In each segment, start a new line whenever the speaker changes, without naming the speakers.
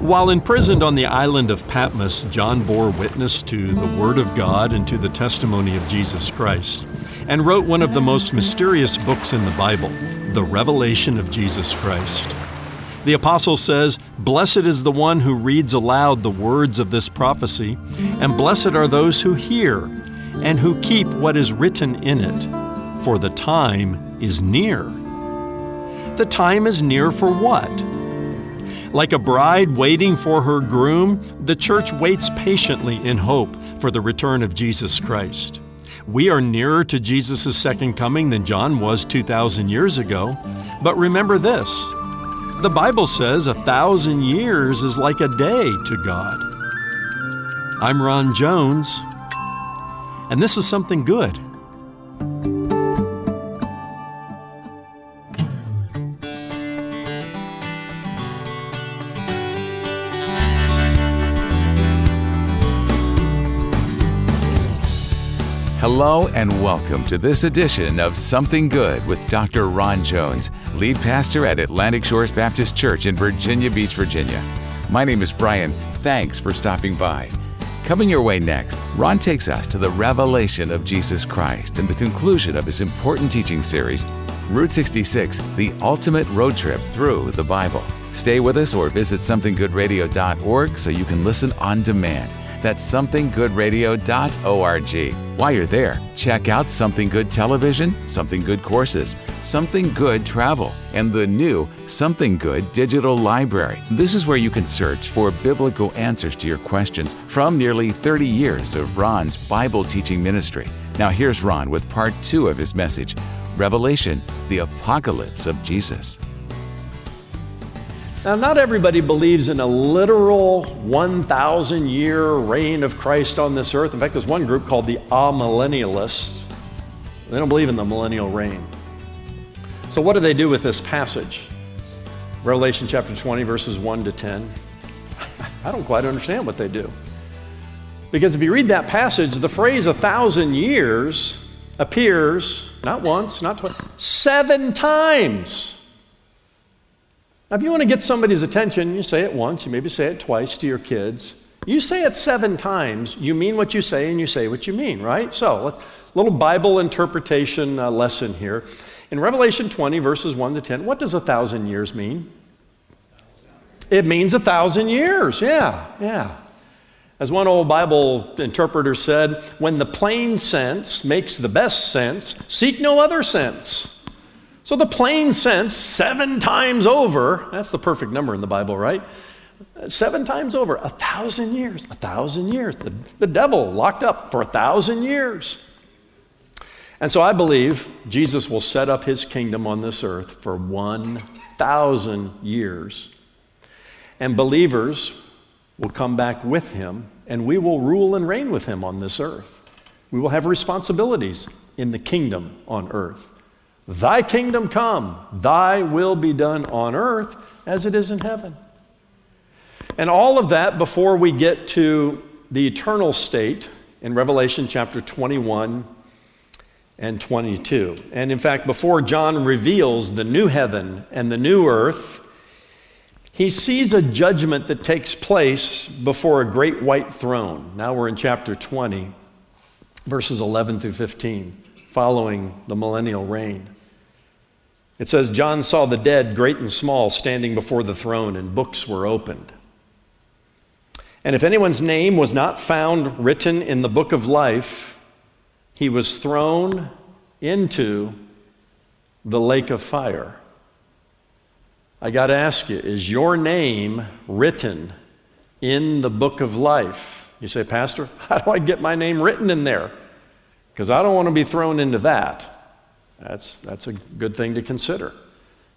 While imprisoned on the island of Patmos, John bore witness to the Word of God and to the testimony of Jesus Christ, and wrote one of the most mysterious books in the Bible, the Revelation of Jesus Christ. The apostle says, Blessed is the one who reads aloud the words of this prophecy, and blessed are those who hear and who keep what is written in it, for the time is near. The time is near for what? Like a bride waiting for her groom, the church waits patiently in hope for the return of Jesus Christ. We are nearer to Jesus' second coming than John was 2,000 years ago. But remember this the Bible says a thousand years is like a day to God. I'm Ron Jones, and this is something good.
Hello and welcome to this edition of Something Good with Dr. Ron Jones, lead pastor at Atlantic Shores Baptist Church in Virginia Beach, Virginia. My name is Brian. Thanks for stopping by. Coming your way next, Ron takes us to the revelation of Jesus Christ and the conclusion of his important teaching series, Route 66 The Ultimate Road Trip Through the Bible. Stay with us or visit somethinggoodradio.org so you can listen on demand. That's somethinggoodradio.org. While you're there, check out Something Good Television, Something Good Courses, Something Good Travel, and the new Something Good Digital Library. This is where you can search for biblical answers to your questions from nearly 30 years of Ron's Bible teaching ministry. Now, here's Ron with part two of his message Revelation, the Apocalypse of Jesus.
Now, not everybody believes in a literal 1,000 year reign of Christ on this earth. In fact, there's one group called the Amillennialists. They don't believe in the millennial reign. So, what do they do with this passage? Revelation chapter 20, verses 1 to 10. I don't quite understand what they do. Because if you read that passage, the phrase a thousand years appears not once, not twice, seven times. Now, if you want to get somebody's attention, you say it once, you maybe say it twice to your kids. You say it seven times, you mean what you say, and you say what you mean, right? So, a little Bible interpretation uh, lesson here. In Revelation 20, verses 1 to 10, what does a thousand years mean? It means a thousand years, yeah, yeah. As one old Bible interpreter said, when the plain sense makes the best sense, seek no other sense. So the plain sense, seven times over, that's the perfect number in the Bible, right? Seven times over, a thousand years, a thousand years. The, the devil locked up for a thousand years. And so I believe Jesus will set up his kingdom on this earth for 1,000 years. And believers will come back with him, and we will rule and reign with him on this earth. We will have responsibilities in the kingdom on earth. Thy kingdom come, thy will be done on earth as it is in heaven. And all of that before we get to the eternal state in Revelation chapter 21 and 22. And in fact, before John reveals the new heaven and the new earth, he sees a judgment that takes place before a great white throne. Now we're in chapter 20, verses 11 through 15, following the millennial reign. It says, John saw the dead, great and small, standing before the throne, and books were opened. And if anyone's name was not found written in the book of life, he was thrown into the lake of fire. I got to ask you, is your name written in the book of life? You say, Pastor, how do I get my name written in there? Because I don't want to be thrown into that. That's, that's a good thing to consider.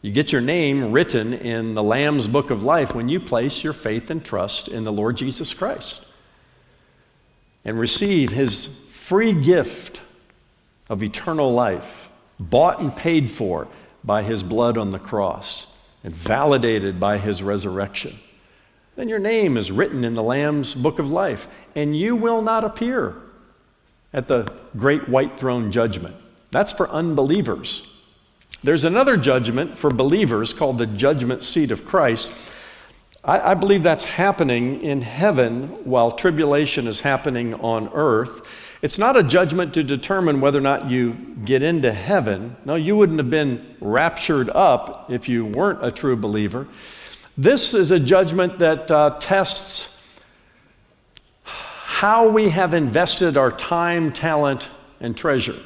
You get your name written in the Lamb's book of life when you place your faith and trust in the Lord Jesus Christ and receive his free gift of eternal life, bought and paid for by his blood on the cross and validated by his resurrection. Then your name is written in the Lamb's book of life, and you will not appear at the great white throne judgment. That's for unbelievers. There's another judgment for believers called the judgment seat of Christ. I, I believe that's happening in heaven while tribulation is happening on earth. It's not a judgment to determine whether or not you get into heaven. No, you wouldn't have been raptured up if you weren't a true believer. This is a judgment that uh, tests how we have invested our time, talent, and treasure.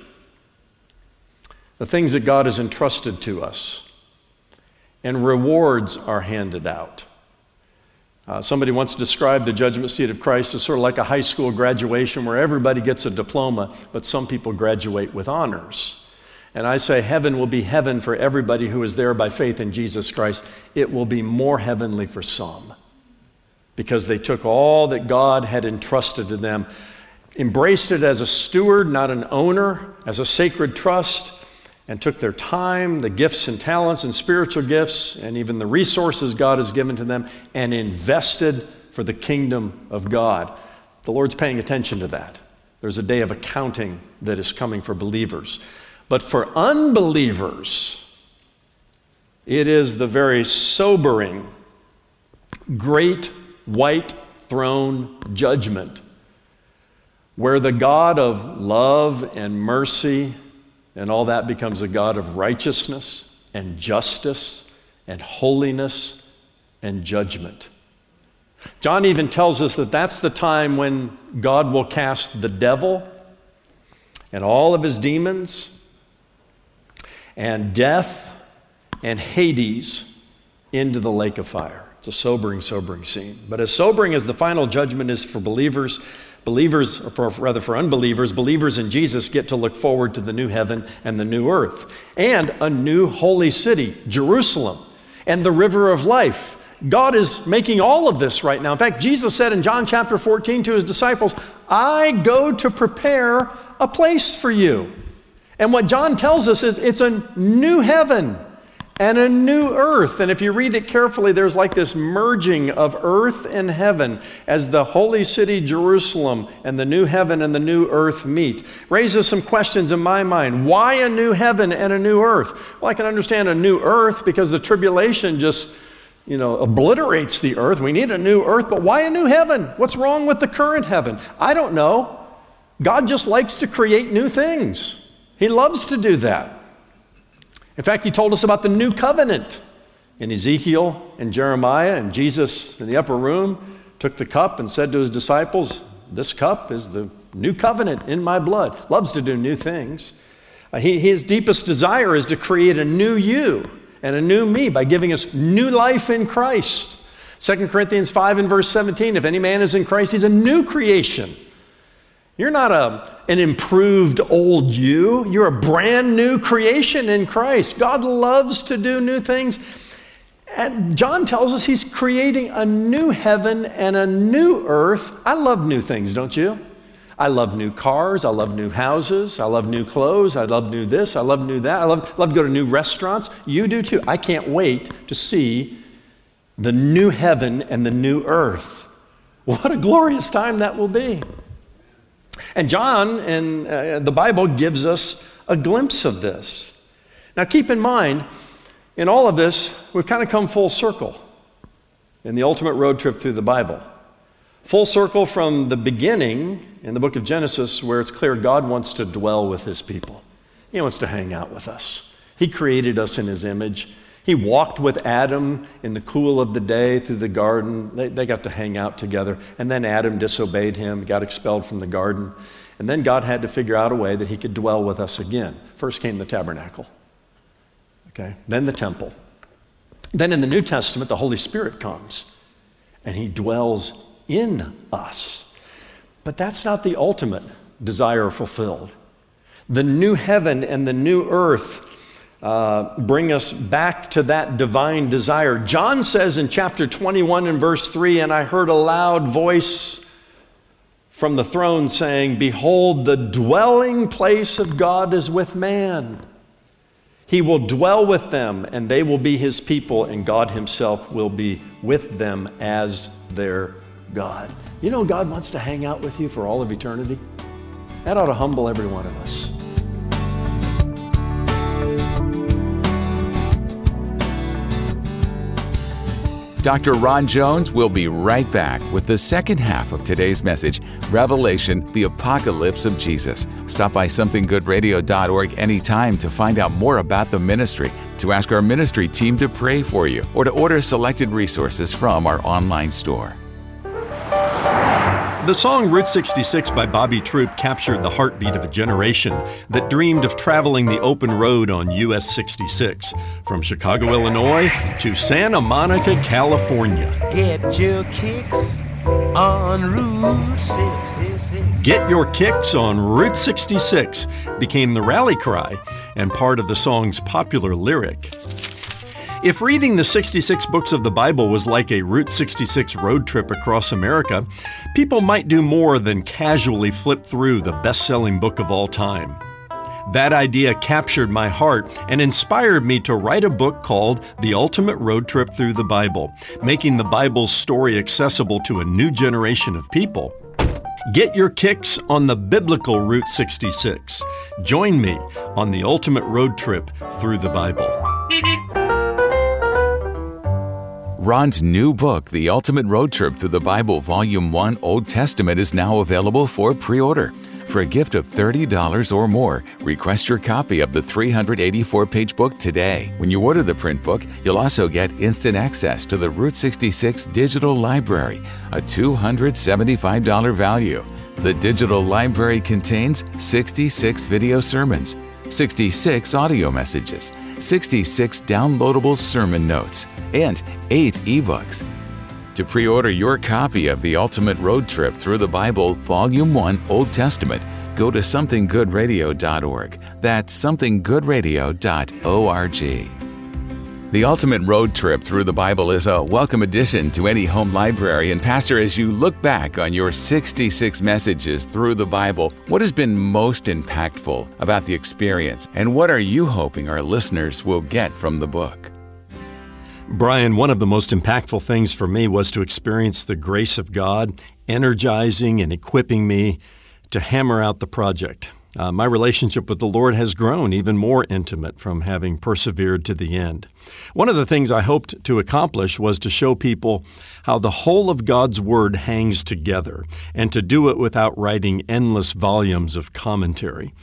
The things that God has entrusted to us. And rewards are handed out. Uh, somebody once described the judgment seat of Christ as sort of like a high school graduation where everybody gets a diploma, but some people graduate with honors. And I say heaven will be heaven for everybody who is there by faith in Jesus Christ. It will be more heavenly for some because they took all that God had entrusted to them, embraced it as a steward, not an owner, as a sacred trust, and took their time, the gifts and talents and spiritual gifts, and even the resources God has given to them, and invested for the kingdom of God. The Lord's paying attention to that. There's a day of accounting that is coming for believers. But for unbelievers, it is the very sobering, great white throne judgment where the God of love and mercy and all that becomes a God of righteousness and justice and holiness and judgment. John even tells us that that's the time when God will cast the devil and all of his demons and death and Hades into the lake of fire. It's a sobering, sobering scene. But as sobering as the final judgment is for believers, Believers, or rather for unbelievers, believers in Jesus get to look forward to the new heaven and the new earth and a new holy city, Jerusalem, and the river of life. God is making all of this right now. In fact, Jesus said in John chapter 14 to his disciples, I go to prepare a place for you. And what John tells us is it's a new heaven and a new earth. And if you read it carefully, there's like this merging of earth and heaven as the holy city Jerusalem and the new heaven and the new earth meet. Raises some questions in my mind. Why a new heaven and a new earth? Well, I can understand a new earth because the tribulation just you know, obliterates the earth. We need a new earth, but why a new heaven? What's wrong with the current heaven? I don't know. God just likes to create new things. He loves to do that. In fact, he told us about the new covenant in Ezekiel and Jeremiah, and Jesus in the upper room took the cup and said to his disciples, This cup is the new covenant in my blood. Loves to do new things. Uh, he, his deepest desire is to create a new you and a new me by giving us new life in Christ. 2 Corinthians 5 and verse 17 if any man is in Christ, he's a new creation. You're not a, an improved old you. You're a brand new creation in Christ. God loves to do new things. And John tells us he's creating a new heaven and a new earth. I love new things, don't you? I love new cars. I love new houses. I love new clothes. I love new this. I love new that. I love, love to go to new restaurants. You do too. I can't wait to see the new heaven and the new earth. What a glorious time that will be. And John in uh, the Bible gives us a glimpse of this. Now, keep in mind, in all of this, we've kind of come full circle in the ultimate road trip through the Bible. Full circle from the beginning in the book of Genesis, where it's clear God wants to dwell with his people. He wants to hang out with us. He created us in his image. He walked with Adam in the cool of the day through the garden. They, they got to hang out together. And then Adam disobeyed him, got expelled from the garden. And then God had to figure out a way that he could dwell with us again. First came the tabernacle, okay? Then the temple. Then in the New Testament, the Holy Spirit comes and he dwells in us. But that's not the ultimate desire fulfilled. The new heaven and the new earth uh, bring us back to that divine desire. John says in chapter 21 and verse 3 And I heard a loud voice from the throne saying, Behold, the dwelling place of God is with man. He will dwell with them, and they will be his people, and God himself will be with them as their God. You know, God wants to hang out with you for all of eternity. That ought to humble every one of us.
Dr. Ron Jones will be right back with the second half of today's message Revelation, the Apocalypse of Jesus. Stop by somethinggoodradio.org anytime to find out more about the ministry, to ask our ministry team to pray for you, or to order selected resources from our online store.
The song Route 66 by Bobby Troup captured the heartbeat of a generation that dreamed of traveling the open road on US 66 from Chicago, Illinois to Santa Monica, California.
Get your kicks on Route 66.
Get Your Kicks on Route 66 became the rally cry and part of the song's popular lyric. If reading the 66 books of the Bible was like a Route 66 road trip across America, people might do more than casually flip through the best selling book of all time. That idea captured my heart and inspired me to write a book called The Ultimate Road Trip Through the Bible, making the Bible's story accessible to a new generation of people. Get your kicks on the biblical Route 66. Join me on the ultimate road trip through the Bible.
Ron's new book, The Ultimate Road Trip Through the Bible, Volume 1 Old Testament, is now available for pre order. For a gift of $30 or more, request your copy of the 384 page book today. When you order the print book, you'll also get instant access to the Route 66 Digital Library, a $275 value. The digital library contains 66 video sermons, 66 audio messages, 66 downloadable sermon notes, and 8 ebooks. To pre order your copy of The Ultimate Road Trip Through the Bible, Volume 1 Old Testament, go to somethinggoodradio.org. That's somethinggoodradio.org. The Ultimate Road Trip Through the Bible is a welcome addition to any home library. And, Pastor, as you look back on your 66 messages through the Bible, what has been most impactful about the experience? And what are you hoping our listeners will get from the book?
Brian, one of the most impactful things for me was to experience the grace of God energizing and equipping me to hammer out the project. Uh, my relationship with the Lord has grown even more intimate from having persevered to the end. One of the things I hoped to accomplish was to show people how the whole of God's Word hangs together and to do it without writing endless volumes of commentary.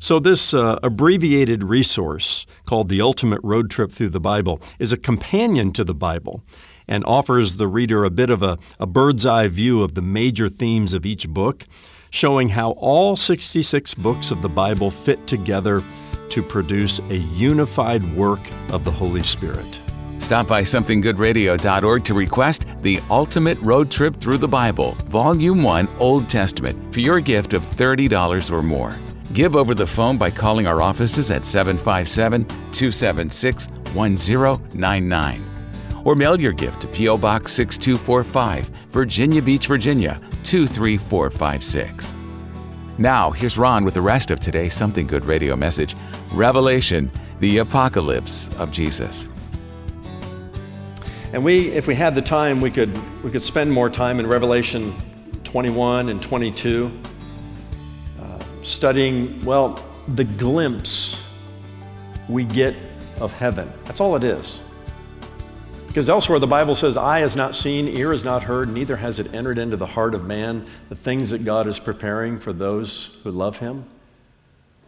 So, this uh, abbreviated resource called The Ultimate Road Trip Through the Bible is a companion to the Bible and offers the reader a bit of a, a bird's eye view of the major themes of each book, showing how all 66 books of the Bible fit together to produce a unified work of the Holy Spirit.
Stop by somethinggoodradio.org to request The Ultimate Road Trip Through the Bible, Volume 1 Old Testament, for your gift of $30 or more. Give over the phone by calling our offices at 757 276 1099. Or mail your gift to P.O. Box 6245, Virginia Beach, Virginia 23456. Now, here's Ron with the rest of today's Something Good radio message Revelation, the Apocalypse of Jesus.
And we, if we had the time, we could, we could spend more time in Revelation 21 and 22 studying, well, the glimpse we get of heaven. That's all it is. Because elsewhere the Bible says, Eye has not seen, ear has not heard, neither has it entered into the heart of man the things that God is preparing for those who love him.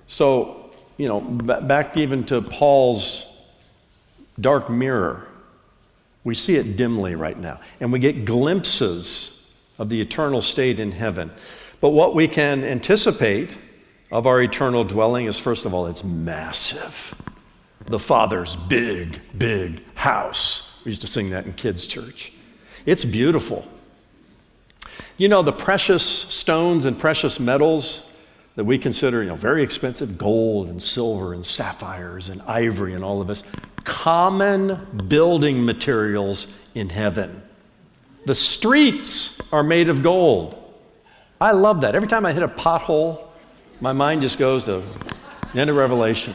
So, you know, back even to Paul's dark mirror, we see it dimly right now. And we get glimpses of the eternal state in heaven. But what we can anticipate of our eternal dwelling is first of all, it's massive. The Father's big, big house. We used to sing that in kids' church. It's beautiful. You know, the precious stones and precious metals that we consider, you know, very expensive gold and silver and sapphires and ivory and all of this, common building materials in heaven. The streets are made of gold. I love that. Every time I hit a pothole, my mind just goes to the end of Revelation.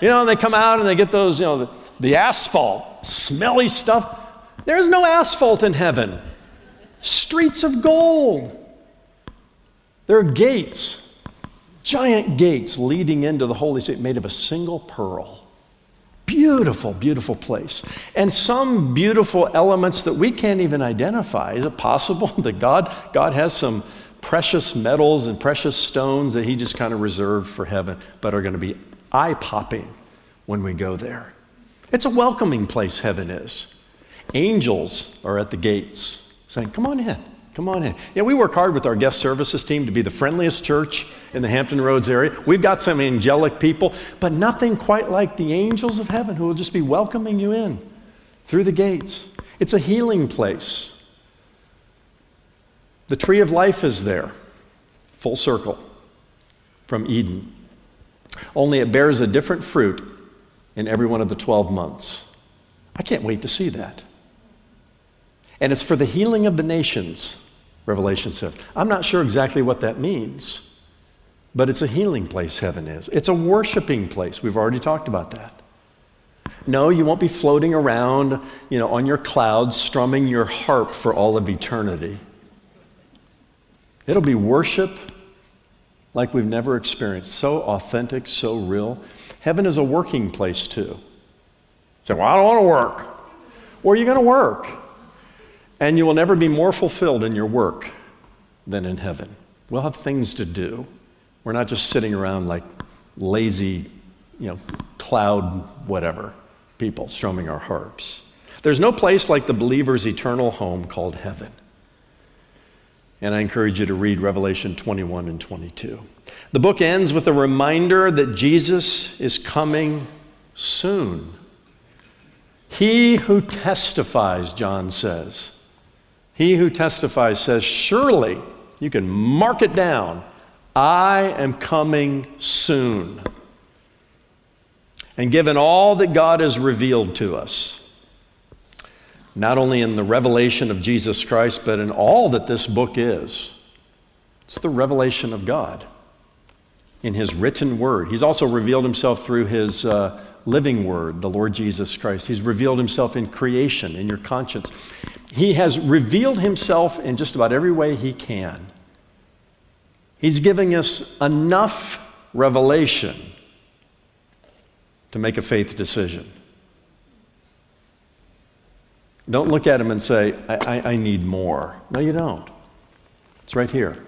You know, they come out and they get those, you know, the, the asphalt, smelly stuff. There's no asphalt in heaven. Streets of gold. There are gates, giant gates leading into the holy city made of a single pearl. Beautiful, beautiful place. And some beautiful elements that we can't even identify. Is it possible that God, God has some precious metals and precious stones that He just kind of reserved for heaven, but are going to be eye popping when we go there? It's a welcoming place, heaven is. Angels are at the gates saying, Come on in. Come on in. Yeah, we work hard with our guest services team to be the friendliest church in the Hampton Roads area. We've got some angelic people, but nothing quite like the angels of heaven who will just be welcoming you in through the gates. It's a healing place. The tree of life is there, full circle from Eden. Only it bears a different fruit in every one of the 12 months. I can't wait to see that. And it's for the healing of the nations. Revelation says. I'm not sure exactly what that means, but it's a healing place, heaven is. It's a worshiping place. We've already talked about that. No, you won't be floating around, you know, on your clouds strumming your harp for all of eternity. It'll be worship like we've never experienced. So authentic, so real. Heaven is a working place too. Say, well, I don't want to work. Where are you going to work? And you will never be more fulfilled in your work than in heaven. We'll have things to do. We're not just sitting around like lazy, you know, cloud whatever people strumming our harps. There's no place like the believer's eternal home called heaven. And I encourage you to read Revelation 21 and 22. The book ends with a reminder that Jesus is coming soon. He who testifies, John says, he who testifies says, Surely, you can mark it down, I am coming soon. And given all that God has revealed to us, not only in the revelation of Jesus Christ, but in all that this book is, it's the revelation of God in His written word. He's also revealed Himself through His uh, living word, the Lord Jesus Christ. He's revealed Himself in creation, in your conscience. He has revealed himself in just about every way he can. He's giving us enough revelation to make a faith decision. Don't look at him and say, I, I, I, need more. No, you don't. It's right here.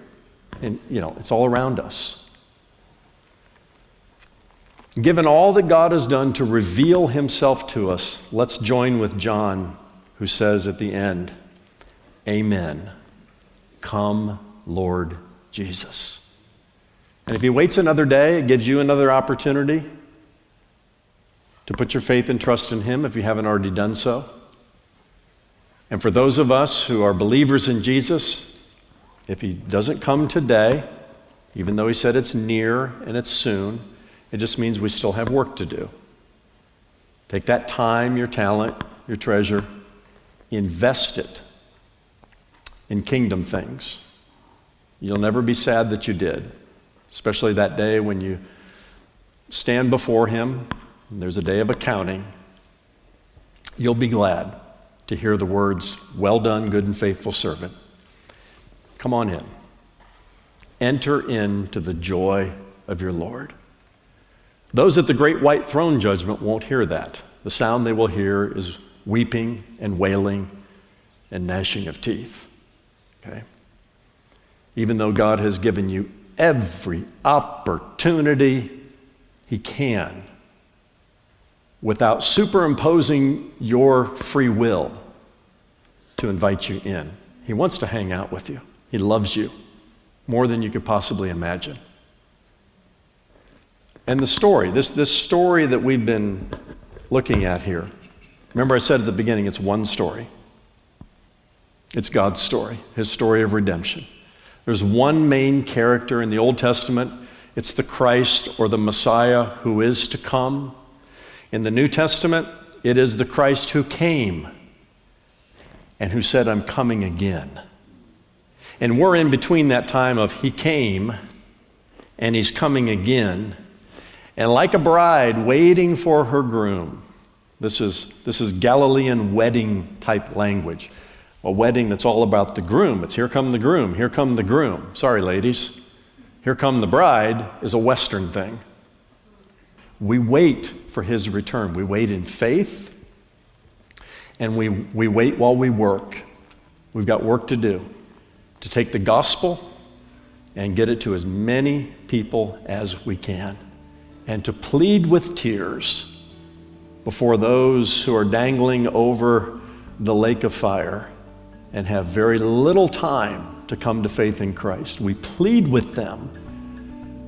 And, you know, it's all around us. Given all that God has done to reveal himself to us, let's join with John who says at the end, Amen. Come, Lord Jesus. And if he waits another day, it gives you another opportunity to put your faith and trust in him if you haven't already done so. And for those of us who are believers in Jesus, if he doesn't come today, even though he said it's near and it's soon, it just means we still have work to do. Take that time, your talent, your treasure, invest it in kingdom things. You'll never be sad that you did, especially that day when you stand before Him. there's a day of accounting. You'll be glad to hear the words, Well done, good and faithful servant. Come on in. Enter into the joy of your Lord. Those at the great white throne judgment won't hear that. The sound they will hear is weeping and wailing and gnashing of teeth. Okay? Even though God has given you every opportunity He can without superimposing your free will to invite you in. He wants to hang out with you, He loves you more than you could possibly imagine. And the story, this, this story that we've been looking at here, Remember, I said at the beginning, it's one story. It's God's story, His story of redemption. There's one main character in the Old Testament it's the Christ or the Messiah who is to come. In the New Testament, it is the Christ who came and who said, I'm coming again. And we're in between that time of He came and He's coming again. And like a bride waiting for her groom, this is, this is Galilean wedding type language. A wedding that's all about the groom. It's here come the groom, here come the groom. Sorry, ladies. Here come the bride is a Western thing. We wait for his return. We wait in faith and we, we wait while we work. We've got work to do to take the gospel and get it to as many people as we can, and to plead with tears before those who are dangling over the lake of fire and have very little time to come to faith in Christ. We plead with them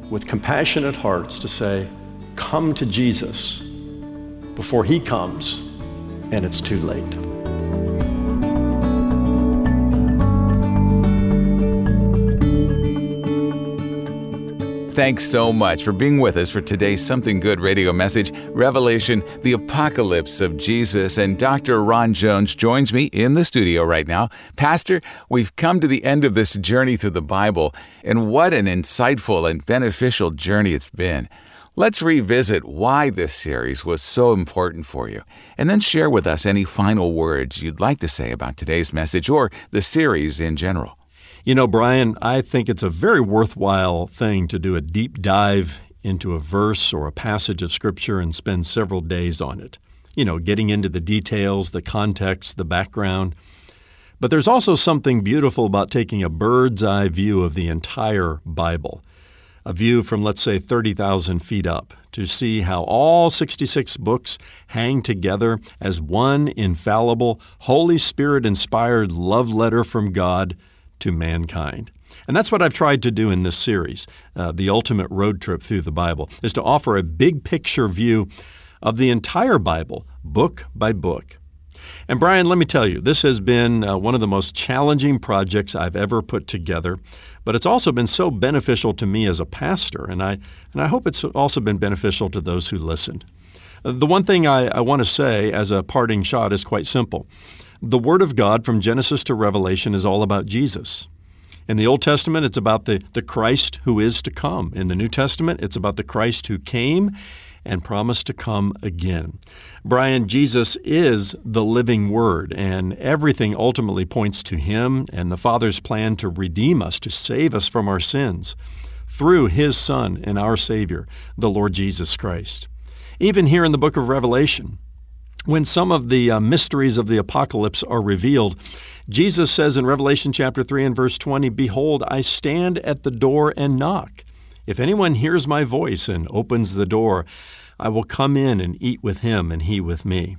with compassionate hearts to say, Come to Jesus before he comes and it's too late.
Thanks so much for being with us for today's Something Good radio message, Revelation, the Apocalypse of Jesus. And Dr. Ron Jones joins me in the studio right now. Pastor, we've come to the end of this journey through the Bible, and what an insightful and beneficial journey it's been. Let's revisit why this series was so important for you, and then share with us any final words you'd like to say about today's message or the series in general.
You know, Brian, I think it's a very worthwhile thing to do a deep dive into a verse or a passage of Scripture and spend several days on it. You know, getting into the details, the context, the background. But there's also something beautiful about taking a bird's eye view of the entire Bible, a view from, let's say, 30,000 feet up, to see how all 66 books hang together as one infallible, Holy Spirit inspired love letter from God to mankind. And that's what I've tried to do in this series, uh, The Ultimate Road Trip Through the Bible, is to offer a big picture view of the entire Bible, book by book. And Brian, let me tell you, this has been uh, one of the most challenging projects I've ever put together, but it's also been so beneficial to me as a pastor, and I, and I hope it's also been beneficial to those who listened. The one thing I, I want to say as a parting shot is quite simple. The Word of God from Genesis to Revelation is all about Jesus. In the Old Testament, it's about the, the Christ who is to come. In the New Testament, it's about the Christ who came and promised to come again. Brian, Jesus is the living Word, and everything ultimately points to Him and the Father's plan to redeem us, to save us from our sins through His Son and our Savior, the Lord Jesus Christ. Even here in the book of Revelation, when some of the uh, mysteries of the apocalypse are revealed, Jesus says in Revelation chapter 3 and verse 20, Behold, I stand at the door and knock. If anyone hears my voice and opens the door, I will come in and eat with him and he with me.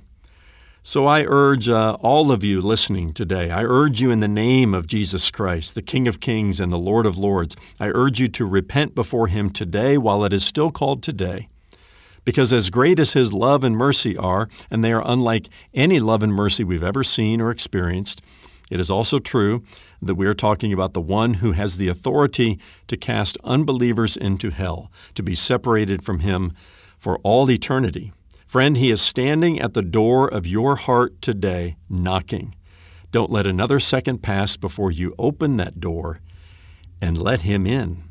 So I urge uh, all of you listening today, I urge you in the name of Jesus Christ, the King of Kings and the Lord of Lords, I urge you to repent before him today while it is still called today because as great as His love and mercy are, and they are unlike any love and mercy we've ever seen or experienced, it is also true that we are talking about the one who has the authority to cast unbelievers into hell, to be separated from Him for all eternity. Friend, He is standing at the door of your heart today, knocking. Don't let another second pass before you open that door and let Him in.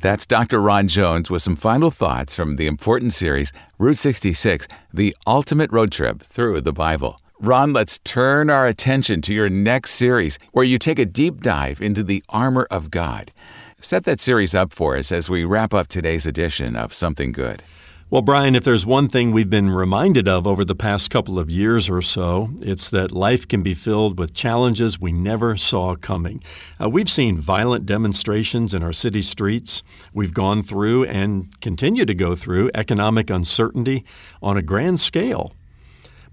That's Dr. Ron Jones with some final thoughts from the important series, Route 66 The Ultimate Road Trip Through the Bible. Ron, let's turn our attention to your next series, where you take a deep dive into the armor of God. Set that series up for us as we wrap up today's edition of Something Good.
Well, Brian, if there's one thing we've been reminded of over the past couple of years or so, it's that life can be filled with challenges we never saw coming. Uh, we've seen violent demonstrations in our city streets. We've gone through and continue to go through economic uncertainty on a grand scale.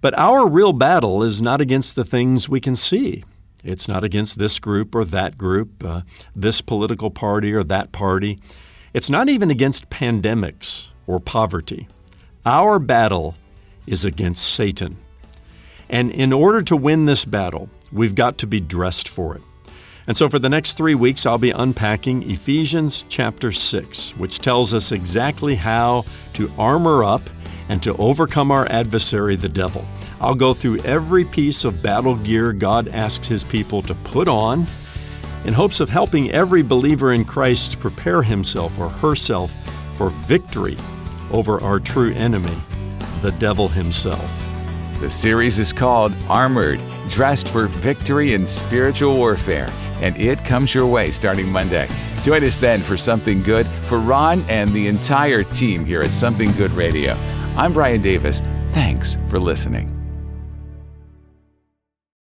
But our real battle is not against the things we can see. It's not against this group or that group, uh, this political party or that party. It's not even against pandemics or poverty. Our battle is against Satan. And in order to win this battle, we've got to be dressed for it. And so for the next three weeks, I'll be unpacking Ephesians chapter 6, which tells us exactly how to armor up and to overcome our adversary, the devil. I'll go through every piece of battle gear God asks His people to put on in hopes of helping every believer in Christ prepare himself or herself for victory over our true enemy, the devil himself.
The series is called Armored, Dressed for Victory in Spiritual Warfare, and it comes your way starting Monday. Join us then for Something Good for Ron and the entire team here at Something Good Radio. I'm Brian Davis. Thanks for listening.